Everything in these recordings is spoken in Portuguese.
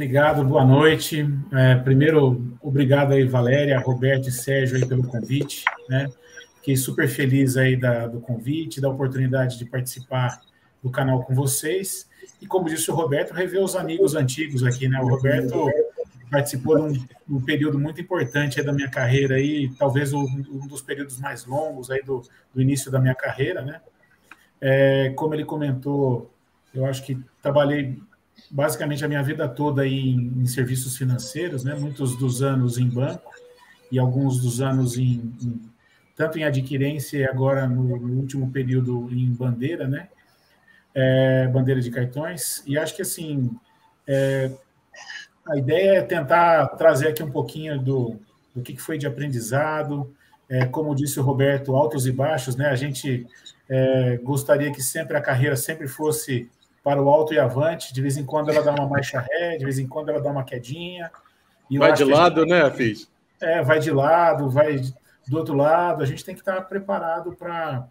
Obrigado, boa noite. É, primeiro, obrigado aí, Valéria, Roberto e Sérgio aí pelo convite, né? Fiquei super feliz aí da, do convite, da oportunidade de participar do canal com vocês. E como disse o Roberto, rever os amigos antigos aqui, né? O Roberto participou de um, um período muito importante da minha carreira aí, talvez um, um dos períodos mais longos aí do, do início da minha carreira, né? É, como ele comentou, eu acho que trabalhei basicamente a minha vida toda em, em, serviços financeiros, né? Muitos dos anos em banco e alguns dos anos em, em tanto em adquirência e agora no, no, último período em bandeira, né? É, bandeira de cartões. E acho que assim é, a ideia é tentar trazer aqui um pouquinho do, do que foi de aprendizado, é, como disse o Roberto, altos e baixos, né? A gente é, gostaria que sempre a carreira sempre fosse para o alto e avante. De vez em quando ela dá uma marcha ré, de vez em quando ela dá uma quedinha. vai de lado, gente, né, Fiz? É, vai de lado, vai do outro lado. A gente tem que estar preparado para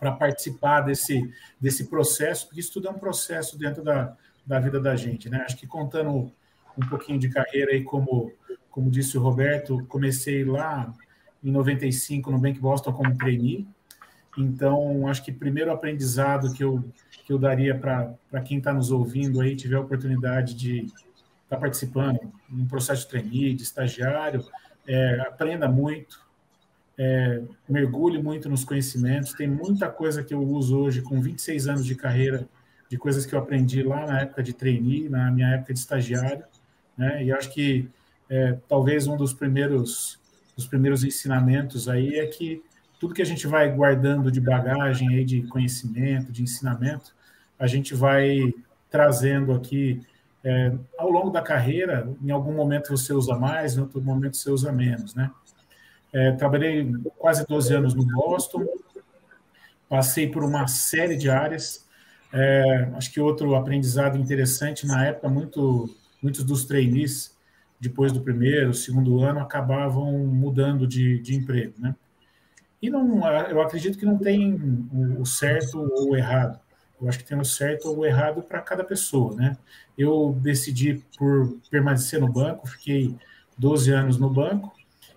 para participar desse, desse processo, porque isso tudo é um processo dentro da, da vida da gente, né? Acho que contando um pouquinho de carreira aí, como, como disse o Roberto, comecei lá em 95 no Bank Boston como trainee. Então, acho que primeiro aprendizado que eu, que eu daria para quem está nos ouvindo aí, tiver a oportunidade de estar tá participando em um processo de trainee, de estagiário, é, aprenda muito, é, mergulhe muito nos conhecimentos. Tem muita coisa que eu uso hoje com 26 anos de carreira, de coisas que eu aprendi lá na época de trainee, na minha época de estagiário. Né? E acho que é, talvez um dos primeiros, dos primeiros ensinamentos aí é que tudo que a gente vai guardando de bagagem aí, de conhecimento, de ensinamento, a gente vai trazendo aqui é, ao longo da carreira. Em algum momento você usa mais, em outro momento você usa menos, né? É, trabalhei quase 12 anos no Boston, passei por uma série de áreas. É, acho que outro aprendizado interessante na época, muito muitos dos trainees, depois do primeiro, segundo ano, acabavam mudando de, de emprego, né? E não, eu acredito que não tem o certo ou o errado. Eu acho que tem o certo ou errado para cada pessoa, né? Eu decidi por permanecer no banco, fiquei 12 anos no banco,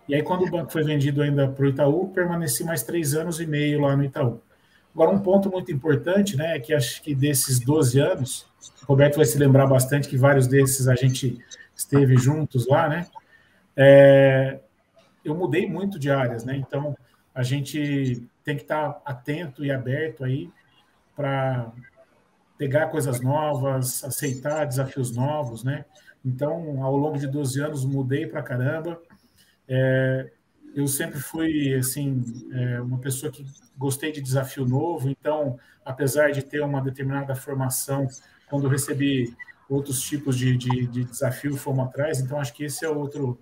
e aí quando o banco foi vendido ainda para o Itaú, permaneci mais três anos e meio lá no Itaú. Agora, um ponto muito importante, né, é que acho que desses 12 anos, Roberto vai se lembrar bastante que vários desses a gente esteve juntos lá, né? É, eu mudei muito de áreas, né? Então, a gente tem que estar atento e aberto aí para pegar coisas novas, aceitar desafios novos, né? Então, ao longo de 12 anos, mudei para caramba. É, eu sempre fui, assim, é, uma pessoa que gostei de desafio novo, então, apesar de ter uma determinada formação, quando recebi outros tipos de, de, de desafio, fomos atrás, então acho que esse é outro,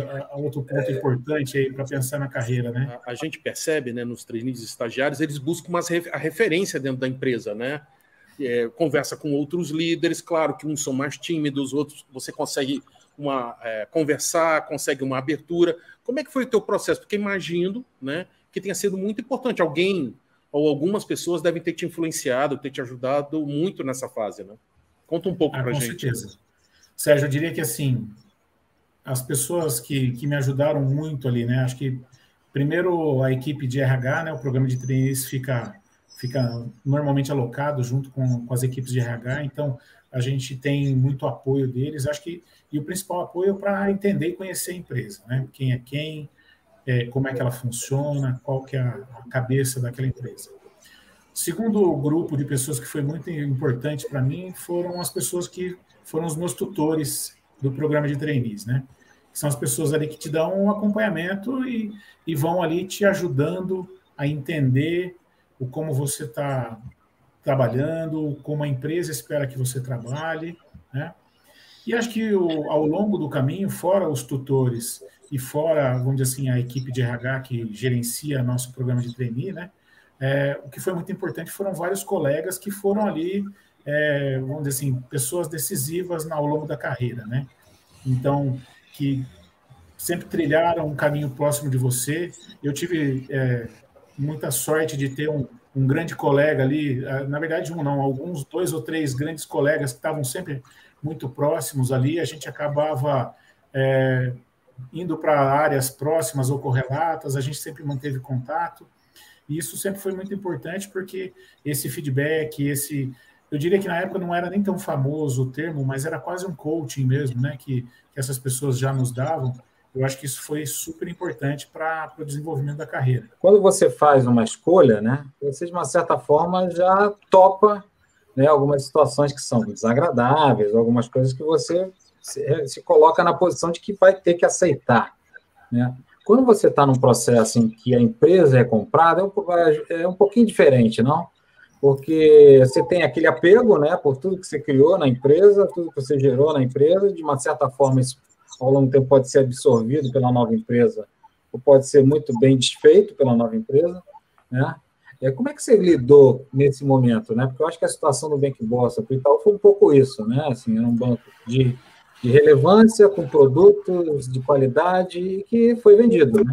é, é outro ponto é, importante aí para pensar na carreira, né? A, a, gente percebe, né, nos trainees estagiários, eles buscam uma, a referência dentro da empresa, né? É, conversa com outros líderes, claro que uns são mais tímidos, outros você consegue uma, é, conversar, consegue uma abertura. Como é que foi o teu processo? Porque imagino, né, que tenha sido muito importante. Alguém ou algumas pessoas devem ter te influenciado, ter te ajudado muito nessa fase, né? Conta um pouco ah, para gente. Com certeza. Sérgio, eu diria que assim, as pessoas que, que me ajudaram muito ali, né? Acho que primeiro a equipe de RH, né? O programa de trainees fica fica normalmente alocado junto com, com as equipes de RH, então a gente tem muito apoio deles. Acho que e o principal apoio é para entender e conhecer a empresa, né? Quem é quem, é, como é que ela funciona, qual que é a, a cabeça daquela empresa. Segundo grupo de pessoas que foi muito importante para mim foram as pessoas que foram os meus tutores do programa de trainees, né? São as pessoas ali que te dão um acompanhamento e, e vão ali te ajudando a entender o como você está trabalhando, como a empresa espera que você trabalhe, né? E acho que o, ao longo do caminho, fora os tutores e fora, vamos dizer assim, a equipe de RH que gerencia nosso programa de trainee, né? É, o que foi muito importante foram vários colegas que foram ali, é, vamos dizer assim, pessoas decisivas ao longo da carreira, né? Então, que sempre trilharam um caminho próximo de você. Eu tive é, muita sorte de ter um, um grande colega ali, na verdade um não, alguns dois ou três grandes colegas que estavam sempre muito próximos ali, a gente acabava é, indo para áreas próximas ou correlatas, a gente sempre manteve contato, e isso sempre foi muito importante porque esse feedback, esse eu diria que na época não era nem tão famoso o termo, mas era quase um coaching mesmo, né, que, que essas pessoas já nos davam. Eu acho que isso foi super importante para o desenvolvimento da carreira. Quando você faz uma escolha, né, você de uma certa forma já topa né, algumas situações que são desagradáveis, algumas coisas que você se, se coloca na posição de que vai ter que aceitar. Né? Quando você está num processo em que a empresa é comprada, é um, é um pouquinho diferente, não? Porque você tem aquele apego né, por tudo que você criou na empresa, tudo que você gerou na empresa, de uma certa forma isso ao longo do tempo pode ser absorvido pela nova empresa ou pode ser muito bem desfeito pela nova empresa, né? É, como é que você lidou nesse momento, né? Porque eu acho que a situação do Bank Bossa para o Itaú foi um pouco isso, né? Assim, era um banco de, de relevância, com produtos de qualidade que foi vendido, né?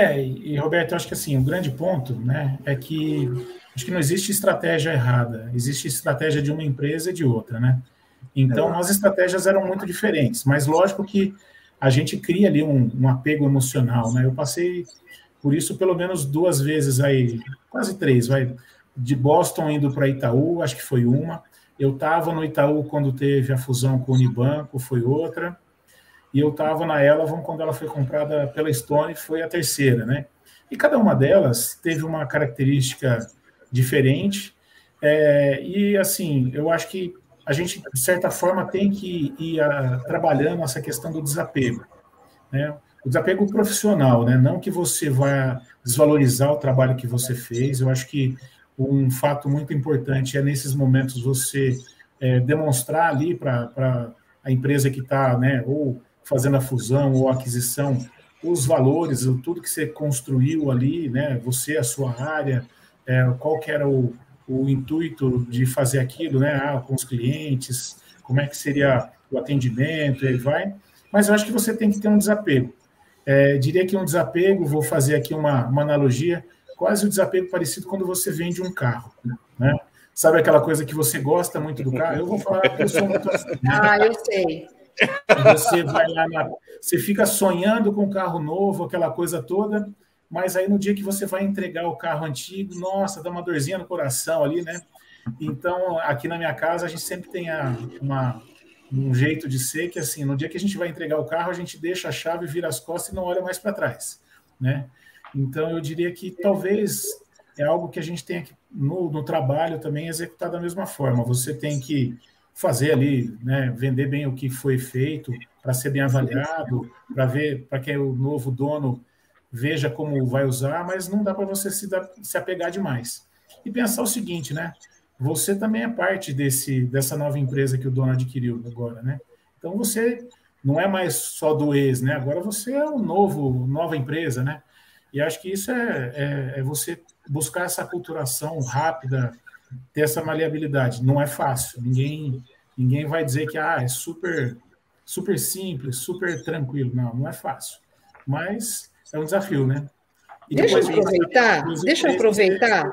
É, e Roberto, eu acho que assim, o um grande ponto, né, é que acho que não existe estratégia errada, existe estratégia de uma empresa e de outra, né? Então, é. as estratégias eram muito diferentes, mas lógico que a gente cria ali um, um apego emocional, né? Eu passei por isso pelo menos duas vezes aí, quase três, vai, de Boston indo para Itaú, acho que foi uma. Eu estava no Itaú quando teve a fusão com o Unibanco, foi outra. E eu estava na Elavon quando ela foi comprada pela Stone, foi a terceira, né? E cada uma delas teve uma característica diferente. É, e assim, eu acho que a gente, de certa forma, tem que ir a, trabalhando essa questão do desapego. Né? O desapego profissional, né? não que você vá desvalorizar o trabalho que você fez. Eu acho que um fato muito importante é, nesses momentos, você é, demonstrar ali para a empresa que está, né, ou fazendo a fusão ou a aquisição, os valores, tudo que você construiu ali, né, você, a sua área, é, qual que era o, o intuito de fazer aquilo, né? Ah, com os clientes, como é que seria o atendimento, e aí vai. Mas eu acho que você tem que ter um desapego. É, diria que um desapego, vou fazer aqui uma, uma analogia, quase o um desapego parecido quando você vende um carro, né? Sabe aquela coisa que você gosta muito do carro? Eu vou falar que eu sou muito assim. Ah, eu sei. Você vai lá, você fica sonhando com um carro novo, aquela coisa toda, mas aí no dia que você vai entregar o carro antigo, nossa, dá uma dorzinha no coração ali, né? Então, aqui na minha casa, a gente sempre tem a, uma, um jeito de ser que, assim, no dia que a gente vai entregar o carro, a gente deixa a chave, vira as costas e não olha mais para trás, né? Então, eu diria que talvez é algo que a gente tenha que, no, no trabalho também, executar da mesma forma. Você tem que fazer ali, né, vender bem o que foi feito, para ser bem avaliado, para ver, para que o novo dono veja como vai usar, mas não dá para você se, dar, se apegar demais. E pensar o seguinte, né? Você também é parte desse, dessa nova empresa que o dono adquiriu agora, né? Então você não é mais só do ex, né? Agora você é um novo, nova empresa, né? E acho que isso é, é, é você buscar essa culturação rápida, ter essa maleabilidade. Não é fácil. Ninguém, ninguém vai dizer que ah, é super, super simples, super tranquilo. Não, não é fácil. Mas é um desafio, né? E deixa eu aproveitar, deixa eu aproveitar.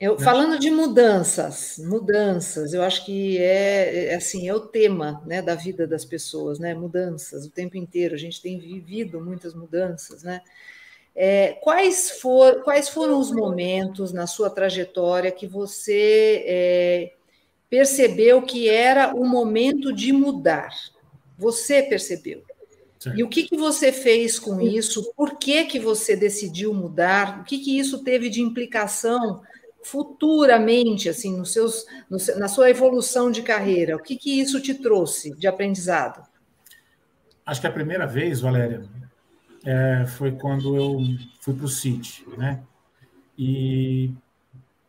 Eu, falando de mudanças, mudanças, eu acho que é, é, assim, é o tema né, da vida das pessoas, né? Mudanças o tempo inteiro. A gente tem vivido muitas mudanças, né? É, quais, for, quais foram os momentos na sua trajetória que você é, percebeu que era o momento de mudar? Você percebeu? E o que, que você fez com isso? Por que, que você decidiu mudar? O que, que isso teve de implicação futuramente, assim, nos seus, no, na sua evolução de carreira? O que, que isso te trouxe de aprendizado? Acho que a primeira vez, Valéria, é, foi quando eu fui para o City, né? E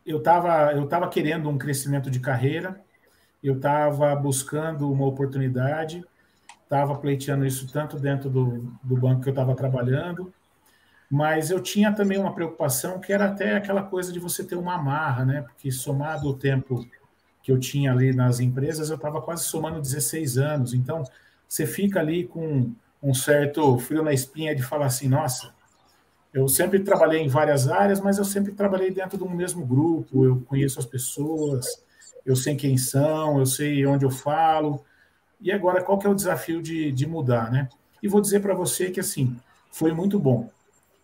eu estava eu tava querendo um crescimento de carreira, eu estava buscando uma oportunidade, estava pleiteando isso tanto dentro do, do banco que eu estava trabalhando, mas eu tinha também uma preocupação que era até aquela coisa de você ter uma amarra, né? Porque somado o tempo que eu tinha ali nas empresas, eu estava quase somando 16 anos. Então, você fica ali com um certo frio na espinha de falar assim, nossa, eu sempre trabalhei em várias áreas, mas eu sempre trabalhei dentro do mesmo grupo. Eu conheço as pessoas, eu sei quem são, eu sei onde eu falo. E agora, qual que é o desafio de, de mudar, né? E vou dizer para você que, assim, foi muito bom.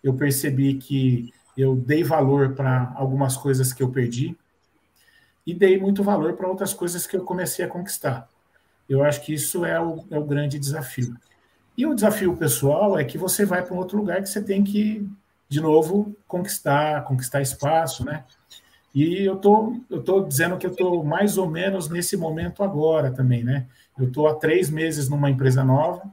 Eu percebi que eu dei valor para algumas coisas que eu perdi e dei muito valor para outras coisas que eu comecei a conquistar. Eu acho que isso é o, é o grande desafio. E o desafio pessoal é que você vai para um outro lugar que você tem que, de novo, conquistar, conquistar espaço, né? E eu tô, eu tô dizendo que eu tô mais ou menos nesse momento agora também, né? Eu tô há três meses numa empresa nova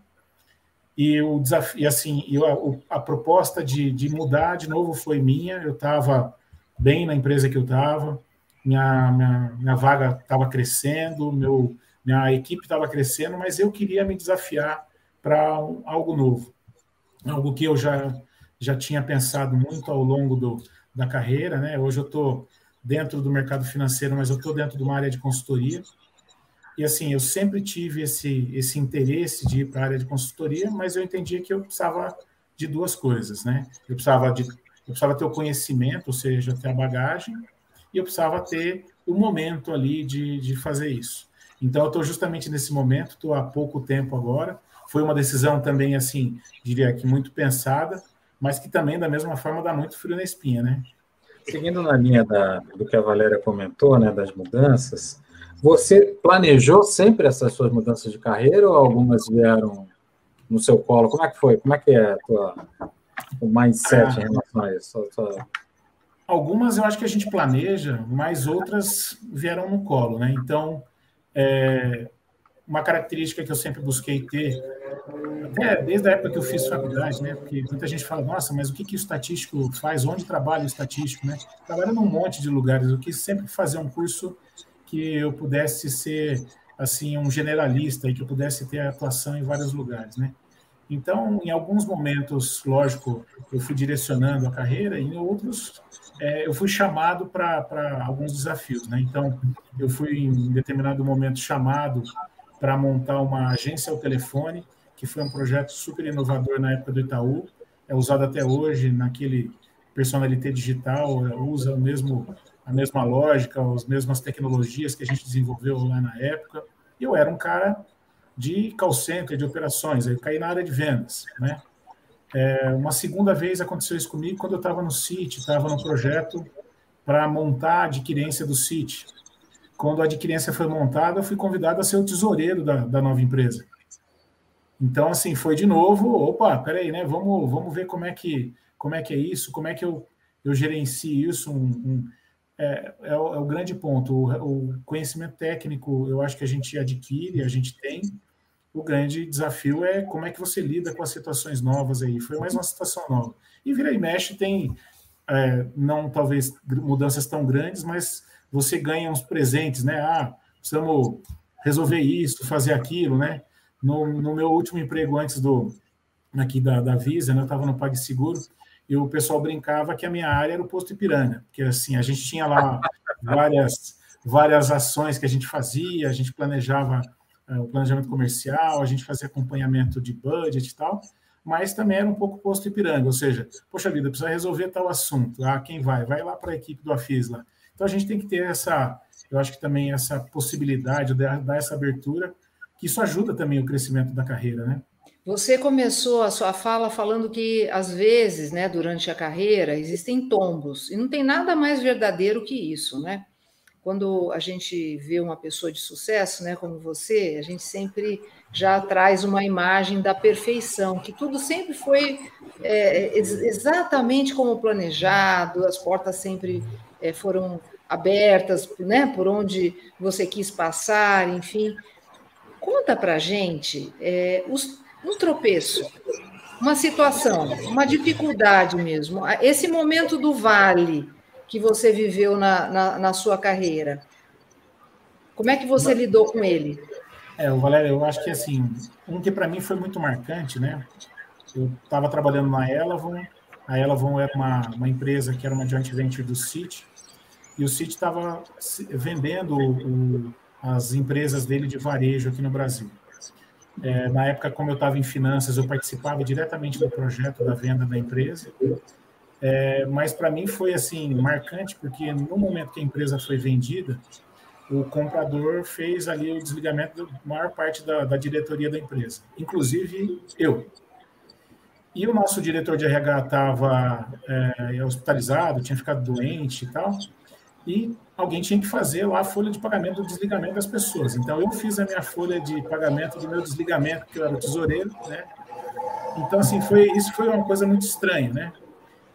e o desafio, e assim, eu, a, a, proposta de, de mudar de novo foi minha. Eu estava bem na empresa que eu estava, minha, minha, minha vaga estava crescendo, meu, minha equipe estava crescendo, mas eu queria me desafiar para um, algo novo, algo que eu já já tinha pensado muito ao longo do, da carreira, né? Hoje eu estou dentro do mercado financeiro, mas eu estou dentro de uma área de consultoria. E assim, eu sempre tive esse, esse interesse de ir para a área de consultoria, mas eu entendia que eu precisava de duas coisas, né? Eu precisava, de, eu precisava ter o conhecimento, ou seja, ter a bagagem, e eu precisava ter o momento ali de, de fazer isso. Então, eu estou justamente nesse momento, estou há pouco tempo agora. Foi uma decisão também, assim, diria que muito pensada, mas que também, da mesma forma, dá muito frio na espinha, né? Seguindo na linha da, do que a Valéria comentou, né, das mudanças, você planejou sempre essas suas mudanças de carreira ou algumas vieram no seu colo? Como é que foi? Como é que é tua, o mindset ah, em relação a isso? Algumas eu acho que a gente planeja, mas outras vieram no colo, né? Então, é, uma característica que eu sempre busquei ter até desde a época que eu fiz faculdade, né? Porque muita gente fala, nossa, mas o que, que o estatístico faz? Onde trabalha o estatístico, né? Trabalha num monte de lugares. Eu quis sempre fazer um curso que eu pudesse ser, assim, um generalista e que eu pudesse ter atuação em vários lugares, né? Então, em alguns momentos, lógico, eu fui direcionando a carreira, e em outros, é, eu fui chamado para alguns desafios. Né? Então, eu fui, em determinado momento, chamado para montar uma agência ao telefone, que foi um projeto super inovador na época do Itaú, é usado até hoje naquele personalité digital, é, usa o mesmo, a mesma lógica, as mesmas tecnologias que a gente desenvolveu lá na época. Eu era um cara de call center, de operações, eu caí na área de vendas, né? É, uma segunda vez aconteceu isso comigo quando eu estava no CIT, estava no projeto para montar a adquirência do CIT. Quando a adquirência foi montada, eu fui convidado a ser o tesoureiro da, da nova empresa. Então, assim, foi de novo, opa, peraí, né? Vamos, vamos ver como é que, como é que é isso, como é que eu, eu gerencio isso. Um, um, é, é, o, é, o, grande ponto. O, o, conhecimento técnico, eu acho que a gente adquire, a gente tem. O grande desafio é como é que você lida com as situações novas aí. Foi mais uma situação nova. E vira e mexe tem, é, não talvez mudanças tão grandes, mas você ganha uns presentes, né? Ah, precisamos resolver isso, fazer aquilo, né? No, no meu último emprego antes do aqui da, da Visa, né, eu estava no PagSeguro, e o pessoal brincava que a minha área era o posto Ipiranga, porque assim, a gente tinha lá várias, várias ações que a gente fazia, a gente planejava uh, o planejamento comercial, a gente fazia acompanhamento de budget e tal, mas também era um pouco posto Ipiranga, ou seja, poxa vida, precisa resolver tal assunto, ah, quem vai? Vai lá para a equipe do Afis lá. Então a gente tem que ter essa, eu acho que também essa possibilidade de dar essa abertura que isso ajuda também o crescimento da carreira, né? Você começou a sua fala falando que, às vezes, né, durante a carreira, existem tombos, e não tem nada mais verdadeiro que isso, né? Quando a gente vê uma pessoa de sucesso, né, como você, a gente sempre já traz uma imagem da perfeição, que tudo sempre foi é, exatamente como planejado, as portas sempre é, foram abertas, né, por onde você quis passar, enfim. Conta para gente é, os, um tropeço, uma situação, uma dificuldade mesmo, esse momento do vale que você viveu na, na, na sua carreira. Como é que você Mas, lidou com ele? É, o Valério, eu acho que assim, um que para mim foi muito marcante, né? Eu estava trabalhando na Elavon, a Elavon era uma, uma empresa que era uma joint venture do City, e o City estava vendendo o, as empresas dele de varejo aqui no Brasil. É, na época, como eu estava em finanças, eu participava diretamente do projeto da venda da empresa. É, mas para mim foi assim marcante porque no momento que a empresa foi vendida, o comprador fez ali o desligamento da maior parte da, da diretoria da empresa, inclusive eu. E o nosso diretor de RH estava é, hospitalizado, tinha ficado doente e tal, e alguém tinha que fazer lá a folha de pagamento do desligamento das pessoas. Então eu fiz a minha folha de pagamento do meu desligamento, que eu era tesoureiro, né? Então assim foi isso foi uma coisa muito estranha, né?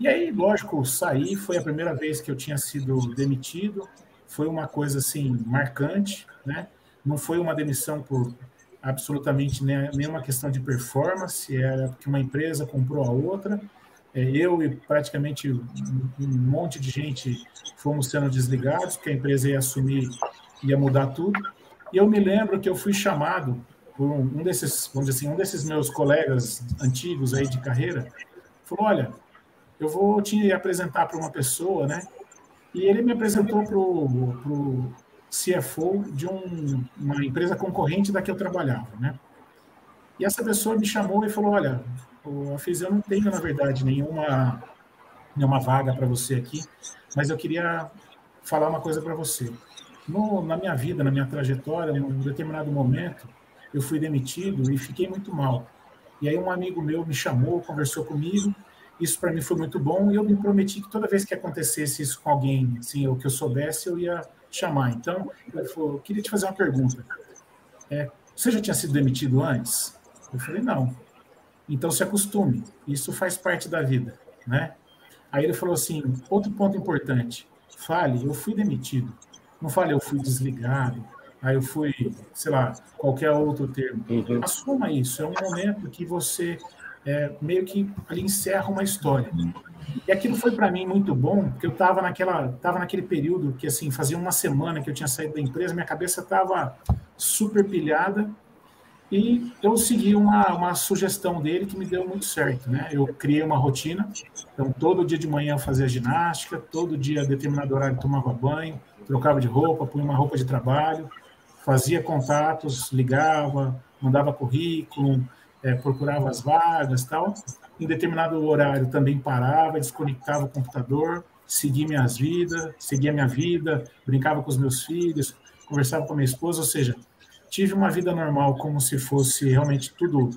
E aí, lógico, saí, foi a primeira vez que eu tinha sido demitido, foi uma coisa assim marcante, né? Não foi uma demissão por absolutamente nenhuma questão de performance, era porque uma empresa comprou a outra. É, eu e praticamente um monte de gente fomos sendo desligados, porque a empresa ia assumir, ia mudar tudo. E eu me lembro que eu fui chamado por um desses, vamos dizer assim, um desses meus colegas antigos aí de carreira, falou: olha, eu vou te apresentar para uma pessoa, né? E ele me apresentou para o CFO de um, uma empresa concorrente da que eu trabalhava, né? E essa pessoa me chamou e falou: Olha, eu não tenho, na verdade, nenhuma, nenhuma vaga para você aqui, mas eu queria falar uma coisa para você. No, na minha vida, na minha trajetória, em um determinado momento, eu fui demitido e fiquei muito mal. E aí um amigo meu me chamou, conversou comigo isso para mim foi muito bom e eu me prometi que toda vez que acontecesse isso com alguém, assim, ou que eu soubesse, eu ia chamar. Então, eu, falou, queria te fazer uma pergunta. É, você já tinha sido demitido antes? Eu falei, não. Então se acostume, isso faz parte da vida, né? Aí ele falou assim, outro ponto importante, fale, eu fui demitido. Não fale, eu fui desligado, aí eu fui, sei lá, qualquer outro termo. Uhum. Assuma isso, é um momento que você é, meio que ali encerra uma história. E aquilo foi para mim muito bom, porque eu estava naquela, tava naquele período que assim fazia uma semana que eu tinha saído da empresa, minha cabeça estava super pilhada e eu segui uma, uma sugestão dele que me deu muito certo, né? Eu criei uma rotina, então todo dia de manhã eu fazia ginástica, todo dia a determinado horário tomava banho, trocava de roupa, punha uma roupa de trabalho, fazia contatos, ligava, mandava currículo, é, procurava as vagas tal. Em determinado horário também parava, desconectava o computador, seguia minhas vidas, seguia minha vida, brincava com os meus filhos, conversava com a minha esposa, ou seja, tive uma vida normal como se fosse realmente tudo,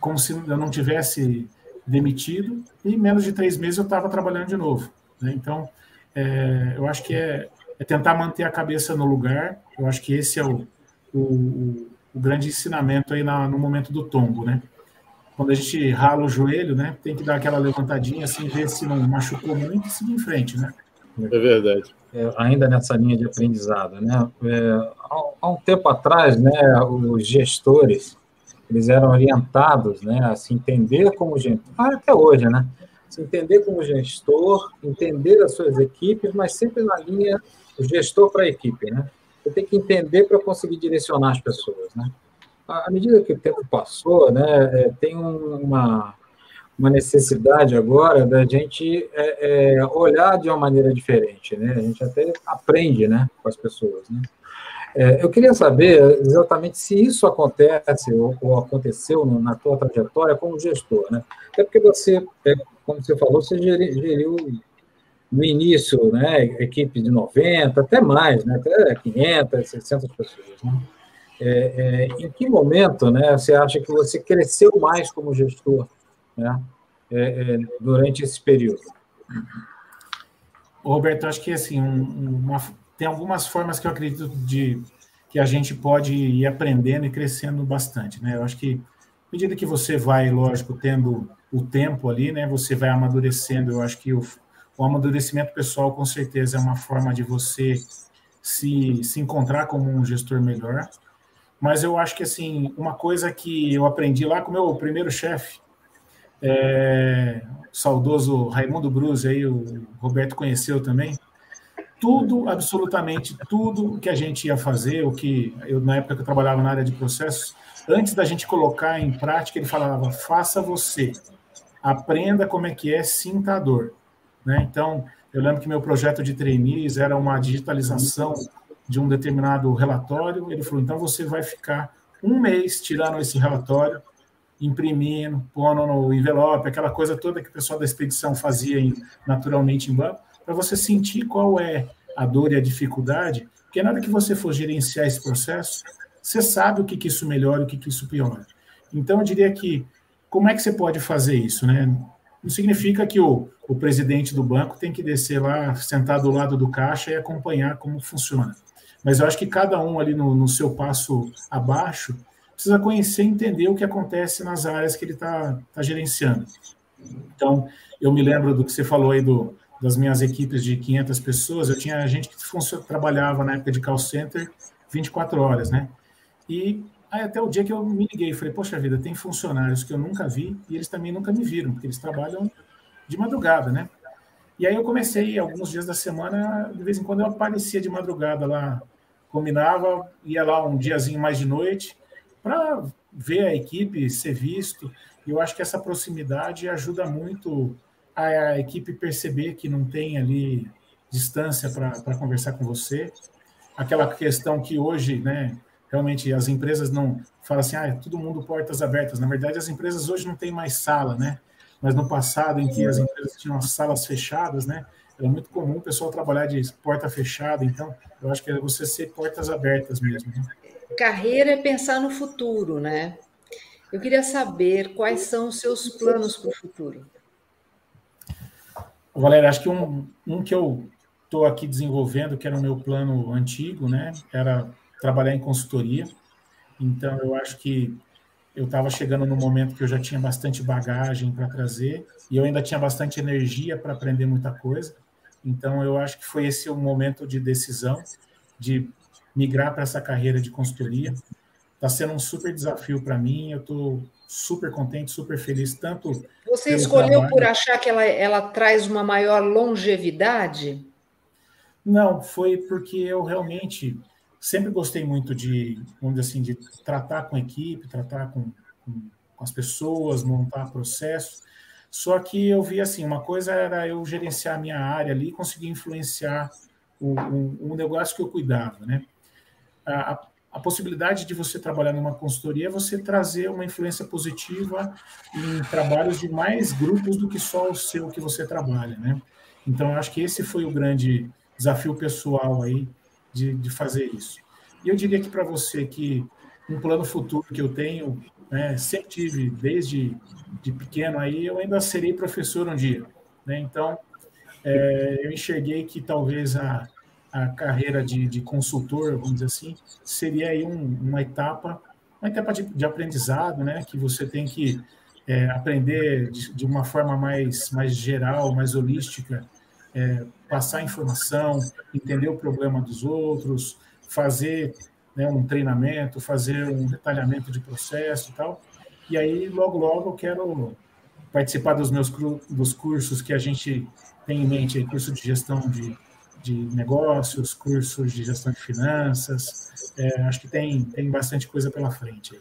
como se eu não tivesse demitido, e em menos de três meses eu estava trabalhando de novo. Né? Então, é, eu acho que é, é, tentar manter a cabeça no lugar, eu acho que esse é o, o, o grande ensinamento aí na, no momento do tombo, né? Quando a gente rala o joelho, né? Tem que dar aquela levantadinha assim, ver se não machucou muito e seguir em frente, né? É verdade. É, ainda nessa linha de aprendizado, né? É, há, há, um tempo atrás, né, os gestores eles eram orientados, né, a se entender como gestor, ah, até hoje, né? Se entender como gestor, entender as suas equipes, mas sempre na linha gestor para a equipe, né? Você tem que entender para conseguir direcionar as pessoas, né? À medida que o tempo passou, né, é, tem uma, uma necessidade agora da gente é, é, olhar de uma maneira diferente, né? A gente até aprende, né, com as pessoas, né? É, eu queria saber exatamente se isso acontece ou, ou aconteceu no, na tua trajetória como gestor, né? Até porque você, é, como você falou, você geriu, geriu no início, né, equipe de 90, até mais, né, até 500, 600 pessoas. Né? É, é, em que momento né, você acha que você cresceu mais como gestor né, é, é durante esse período? Roberto, acho que assim, um, uma, tem algumas formas que eu acredito de que a gente pode ir aprendendo e crescendo bastante. Né? Eu acho que, à medida que você vai, lógico, tendo o tempo ali, né, você vai amadurecendo, eu acho que o, o amadurecimento pessoal, com certeza, é uma forma de você se, se encontrar como um gestor melhor. Mas eu acho que, assim, uma coisa que eu aprendi lá com o meu primeiro chefe, é, saudoso Raimundo Bruz, aí o Roberto conheceu também, tudo, absolutamente tudo que a gente ia fazer, o que eu, na época que eu trabalhava na área de processos, antes da gente colocar em prática, ele falava, faça você, aprenda como é que é, sinta a dor. Né? Então, eu lembro que meu projeto de trainees era uma digitalização de um determinado relatório. Ele falou: então você vai ficar um mês tirando esse relatório imprimindo, pondo no envelope, aquela coisa toda que o pessoal da expedição fazia em, naturalmente em banco, para você sentir qual é a dor e a dificuldade, porque nada que você for gerenciar esse processo, você sabe o que, que isso melhora e o que, que isso piora. Então, eu diria que, como é que você pode fazer isso, né? Não significa que o, o presidente do banco tem que descer lá, sentar do lado do caixa e acompanhar como funciona. Mas eu acho que cada um ali no, no seu passo abaixo precisa conhecer e entender o que acontece nas áreas que ele está tá gerenciando. Então, eu me lembro do que você falou aí do, das minhas equipes de 500 pessoas, eu tinha gente que trabalhava na época de call center 24 horas, né? E aí até o dia que eu me liguei, falei, poxa vida, tem funcionários que eu nunca vi e eles também nunca me viram, porque eles trabalham de madrugada, né? E aí eu comecei, alguns dias da semana, de vez em quando eu aparecia de madrugada lá, combinava, ia lá um diazinho mais de noite, para ver a equipe, ser visto. Eu acho que essa proximidade ajuda muito a, a equipe perceber que não tem ali distância para conversar com você. Aquela questão que hoje, né, realmente as empresas não falam assim, ah, é todo mundo portas abertas. Na verdade, as empresas hoje não têm mais sala, né? Mas no passado, em que as empresas tinham as salas fechadas, né? Era muito comum o pessoal trabalhar de porta fechada. Então, eu acho que é você ser portas abertas mesmo. Né? Carreira é pensar no futuro, né? Eu queria saber quais são os seus planos para o futuro. Valéria, acho que um, um que eu estou aqui desenvolvendo, que era o meu plano antigo, né? Era trabalhar em consultoria. Então, eu acho que eu estava chegando no momento que eu já tinha bastante bagagem para trazer e eu ainda tinha bastante energia para aprender muita coisa. Então, eu acho que foi esse o momento de decisão de migrar para essa carreira de consultoria. Está sendo um super desafio para mim. Eu estou super contente, super feliz. Tanto você escolheu trabalho... por achar que ela, ela traz uma maior longevidade? Não, foi porque eu realmente sempre gostei muito de, vamos dizer assim, de tratar com equipe, tratar com, com, com as pessoas, montar processos. Só que eu vi assim, uma coisa era eu gerenciar a minha área ali, conseguir influenciar o, o negócio que eu cuidava, né? a, a possibilidade de você trabalhar numa consultoria é você trazer uma influência positiva em trabalhos de mais grupos do que só o seu que você trabalha, né? Então, eu acho que esse foi o grande desafio pessoal aí de, de fazer isso. E eu diria que para você que um plano futuro que eu tenho, né, sempre tive desde de pequeno aí, eu ainda serei professor um dia, né? Então, é, eu enxerguei que talvez a a carreira de, de consultor, vamos dizer assim, seria aí um, uma etapa, uma etapa de, de, aprendizado, né, que você tem que é, aprender de, de, uma forma mais, mais geral, mais holística, é, passar informação, entender o problema dos outros, fazer né, um treinamento, fazer um detalhamento de processo e tal. E aí, logo, logo, eu quero participar dos meus dos cursos que a gente tem em mente, aí, curso de gestão de de negócios, cursos de gestão de finanças. É, acho que tem, tem bastante coisa pela frente.